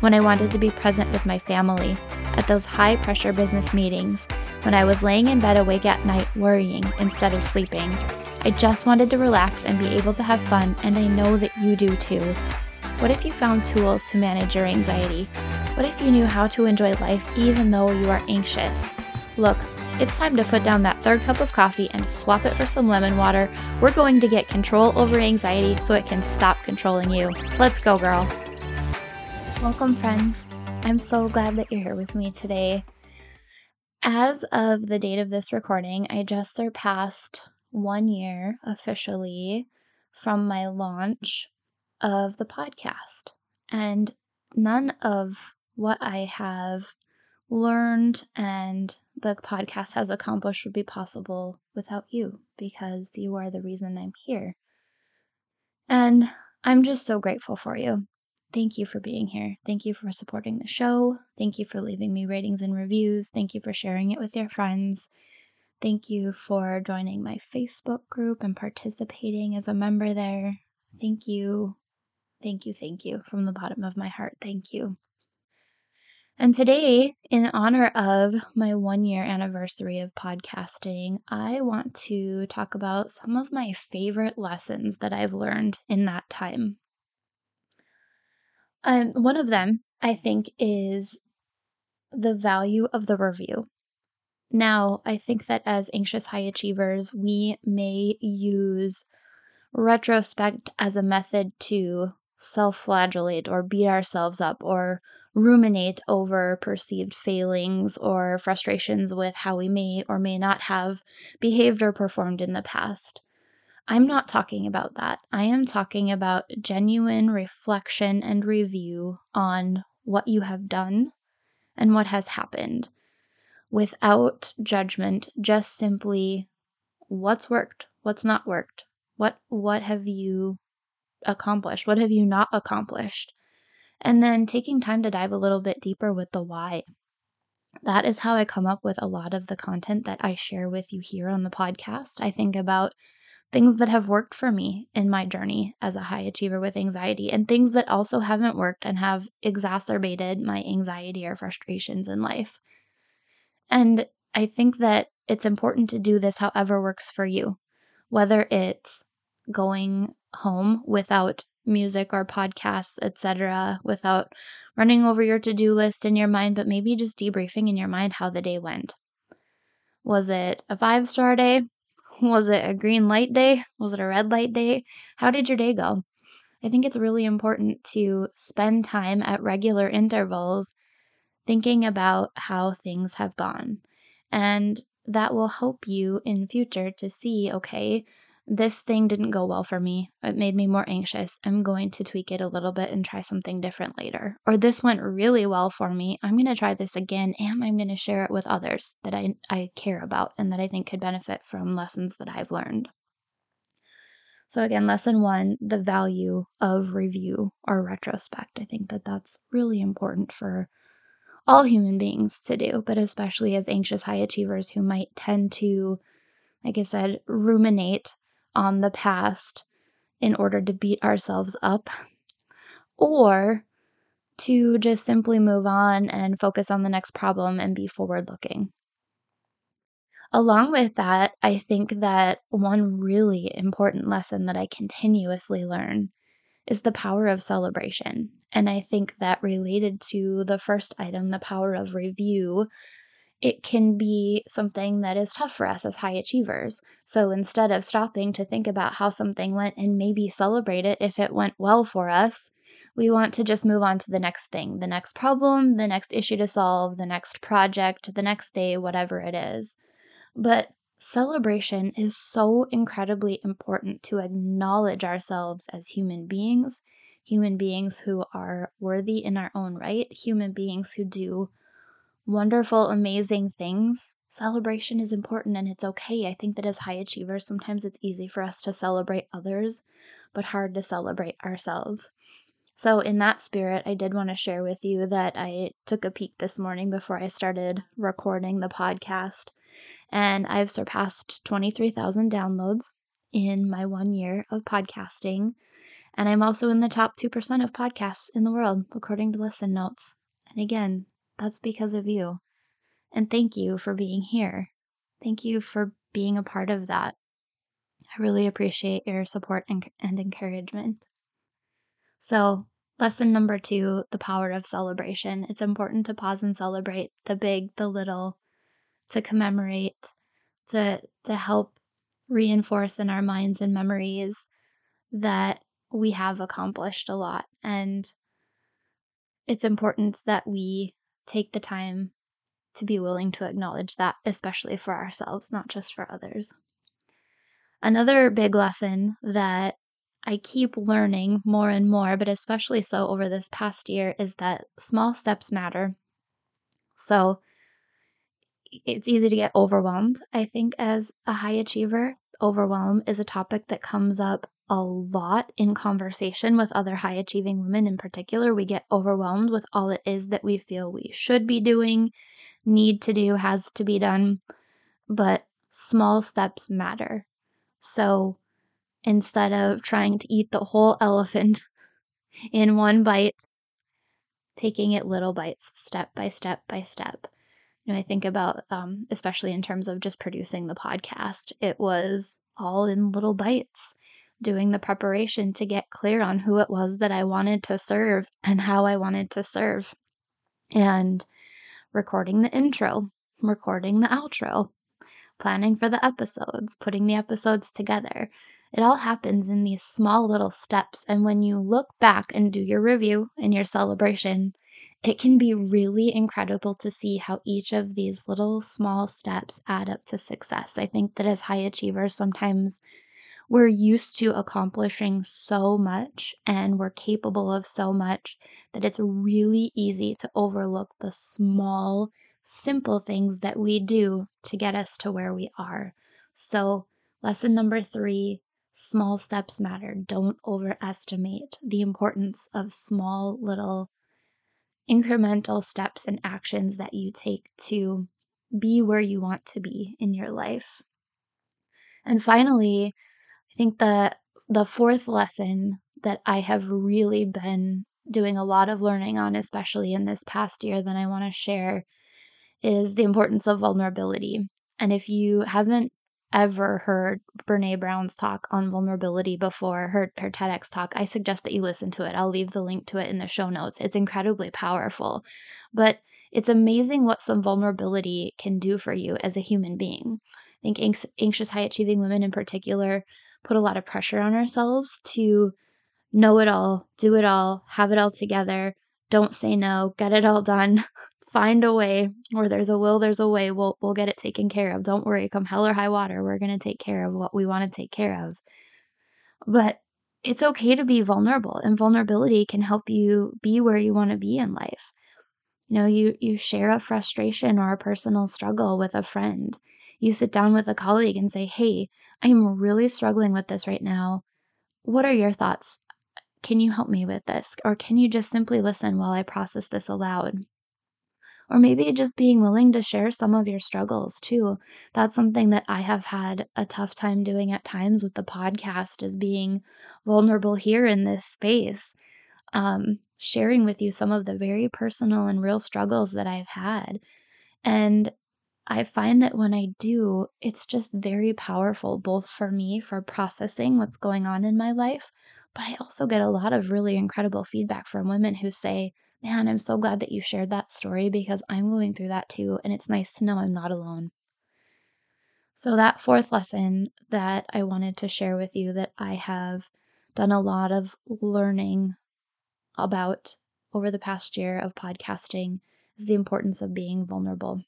when I wanted to be present with my family, at those high pressure business meetings, when I was laying in bed awake at night worrying instead of sleeping. I just wanted to relax and be able to have fun, and I know that you do too. What if you found tools to manage your anxiety? What if you knew how to enjoy life even though you are anxious? Look, it's time to put down that third cup of coffee and swap it for some lemon water. We're going to get control over anxiety so it can stop controlling you. Let's go, girl. Welcome, friends. I'm so glad that you're here with me today. As of the date of this recording, I just surpassed one year officially from my launch of the podcast. And none of what I have learned and the podcast has accomplished would be possible without you because you are the reason I'm here. And I'm just so grateful for you. Thank you for being here. Thank you for supporting the show. Thank you for leaving me ratings and reviews. Thank you for sharing it with your friends. Thank you for joining my Facebook group and participating as a member there. Thank you. Thank you. Thank you from the bottom of my heart. Thank you. And today, in honor of my one year anniversary of podcasting, I want to talk about some of my favorite lessons that I've learned in that time. Um, one of them, I think, is the value of the review. Now, I think that as anxious high achievers, we may use retrospect as a method to self flagellate or beat ourselves up or ruminate over perceived failings or frustrations with how we may or may not have behaved or performed in the past. I'm not talking about that. I am talking about genuine reflection and review on what you have done and what has happened without judgment, just simply what's worked, what's not worked, what what have you accomplished, what have you not accomplished? And then taking time to dive a little bit deeper with the why. That is how I come up with a lot of the content that I share with you here on the podcast. I think about things that have worked for me in my journey as a high achiever with anxiety and things that also haven't worked and have exacerbated my anxiety or frustrations in life. And I think that it's important to do this however works for you, whether it's going home without music or podcasts, etc., without running over your to do list in your mind, but maybe just debriefing in your mind how the day went. Was it a five star day? Was it a green light day? Was it a red light day? How did your day go? I think it's really important to spend time at regular intervals thinking about how things have gone. And that will help you in future to see okay, this thing didn't go well for me. It made me more anxious. I'm going to tweak it a little bit and try something different later. Or this went really well for me. I'm going to try this again and I'm going to share it with others that I, I care about and that I think could benefit from lessons that I've learned. So, again, lesson one the value of review or retrospect. I think that that's really important for all human beings to do, but especially as anxious high achievers who might tend to, like I said, ruminate on the past in order to beat ourselves up, or to just simply move on and focus on the next problem and be forward looking. Along with that, I think that one really important lesson that I continuously learn is the power of celebration. And I think that related to the first item, the power of review, it can be something that is tough for us as high achievers. So instead of stopping to think about how something went and maybe celebrate it if it went well for us, we want to just move on to the next thing, the next problem, the next issue to solve, the next project, the next day, whatever it is. But celebration is so incredibly important to acknowledge ourselves as human beings, human beings who are worthy in our own right, human beings who do wonderful, amazing things, celebration is important and it's okay. I think that as high achievers, sometimes it's easy for us to celebrate others, but hard to celebrate ourselves. So, in that spirit, I did want to share with you that I took a peek this morning before I started recording the podcast, and I've surpassed 23,000 downloads in my one year of podcasting. And I'm also in the top 2% of podcasts in the world, according to Listen Notes. And again, that's because of you. And thank you for being here. Thank you for being a part of that. I really appreciate your support and, and encouragement. So, lesson number two the power of celebration. It's important to pause and celebrate the big, the little, to commemorate, to, to help reinforce in our minds and memories that we have accomplished a lot. And it's important that we take the time to be willing to acknowledge that, especially for ourselves, not just for others. Another big lesson that I keep learning more and more, but especially so over this past year, is that small steps matter. So it's easy to get overwhelmed, I think, as a high achiever. Overwhelm is a topic that comes up a lot in conversation with other high achieving women in particular. We get overwhelmed with all it is that we feel we should be doing, need to do, has to be done. But small steps matter. So instead of trying to eat the whole elephant in one bite, taking it little bites, step by step by step. You know, I think about, um, especially in terms of just producing the podcast, it was all in little bites, doing the preparation to get clear on who it was that I wanted to serve and how I wanted to serve, and recording the intro, recording the outro, planning for the episodes, putting the episodes together. It all happens in these small little steps. And when you look back and do your review and your celebration, it can be really incredible to see how each of these little small steps add up to success. I think that as high achievers, sometimes we're used to accomplishing so much and we're capable of so much that it's really easy to overlook the small, simple things that we do to get us to where we are. So, lesson number three small steps matter. Don't overestimate the importance of small, little, incremental steps and actions that you take to be where you want to be in your life. And finally, I think the the fourth lesson that I have really been doing a lot of learning on, especially in this past year, that I want to share is the importance of vulnerability. And if you haven't ever heard Brene Brown's talk on vulnerability before, her, her TEDx talk, I suggest that you listen to it. I'll leave the link to it in the show notes. It's incredibly powerful. But it's amazing what some vulnerability can do for you as a human being. I think anxious, high achieving women in particular put a lot of pressure on ourselves to know it all, do it all, have it all together, don't say no, get it all done, find a way. Where there's a will, there's a way. We'll we'll get it taken care of. Don't worry, come hell or high water, we're going to take care of what we want to take care of. But it's okay to be vulnerable, and vulnerability can help you be where you want to be in life. You know, you you share a frustration or a personal struggle with a friend. You sit down with a colleague and say, "Hey, I'm really struggling with this right now. What are your thoughts? Can you help me with this? Or can you just simply listen while I process this aloud?" or maybe just being willing to share some of your struggles too. That's something that I have had a tough time doing at times with the podcast is being vulnerable here in this space. Um, sharing with you some of the very personal and real struggles that I've had. And I find that when I do, it's just very powerful, both for me for processing what's going on in my life, but I also get a lot of really incredible feedback from women who say, Man, I'm so glad that you shared that story because I'm going through that too, and it's nice to know I'm not alone. So, that fourth lesson that I wanted to share with you that I have done a lot of learning about over the past year of podcasting is the importance of being vulnerable.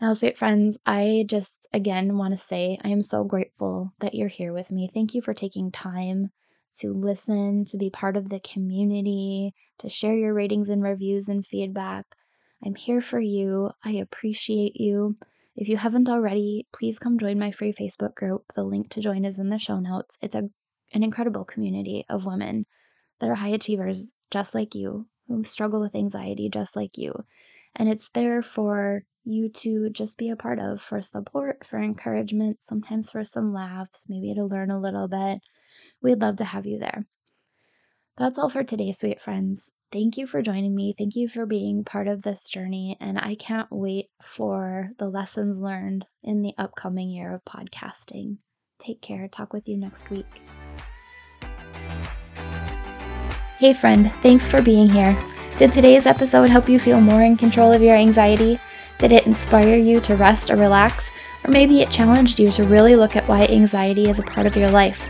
Now, sweet friends, I just again want to say I am so grateful that you're here with me. Thank you for taking time to listen, to be part of the community, to share your ratings and reviews and feedback. I'm here for you. I appreciate you. If you haven't already, please come join my free Facebook group. The link to join is in the show notes. It's a, an incredible community of women that are high achievers just like you, who struggle with anxiety just like you. And it's there for you to just be a part of for support, for encouragement, sometimes for some laughs, maybe to learn a little bit. We'd love to have you there. That's all for today, sweet friends. Thank you for joining me. Thank you for being part of this journey. And I can't wait for the lessons learned in the upcoming year of podcasting. Take care. Talk with you next week. Hey, friend, thanks for being here. Did today's episode help you feel more in control of your anxiety? Did it inspire you to rest or relax? Or maybe it challenged you to really look at why anxiety is a part of your life?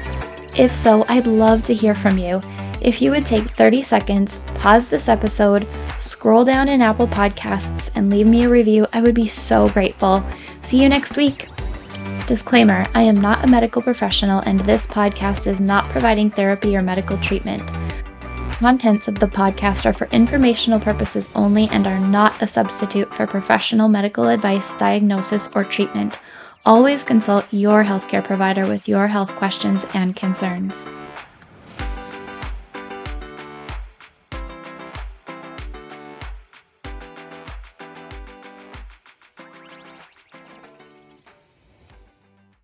If so, I'd love to hear from you. If you would take 30 seconds, pause this episode, scroll down in Apple Podcasts, and leave me a review, I would be so grateful. See you next week. Disclaimer I am not a medical professional, and this podcast is not providing therapy or medical treatment. Contents of the podcast are for informational purposes only and are not a substitute for professional medical advice, diagnosis, or treatment. Always consult your healthcare provider with your health questions and concerns.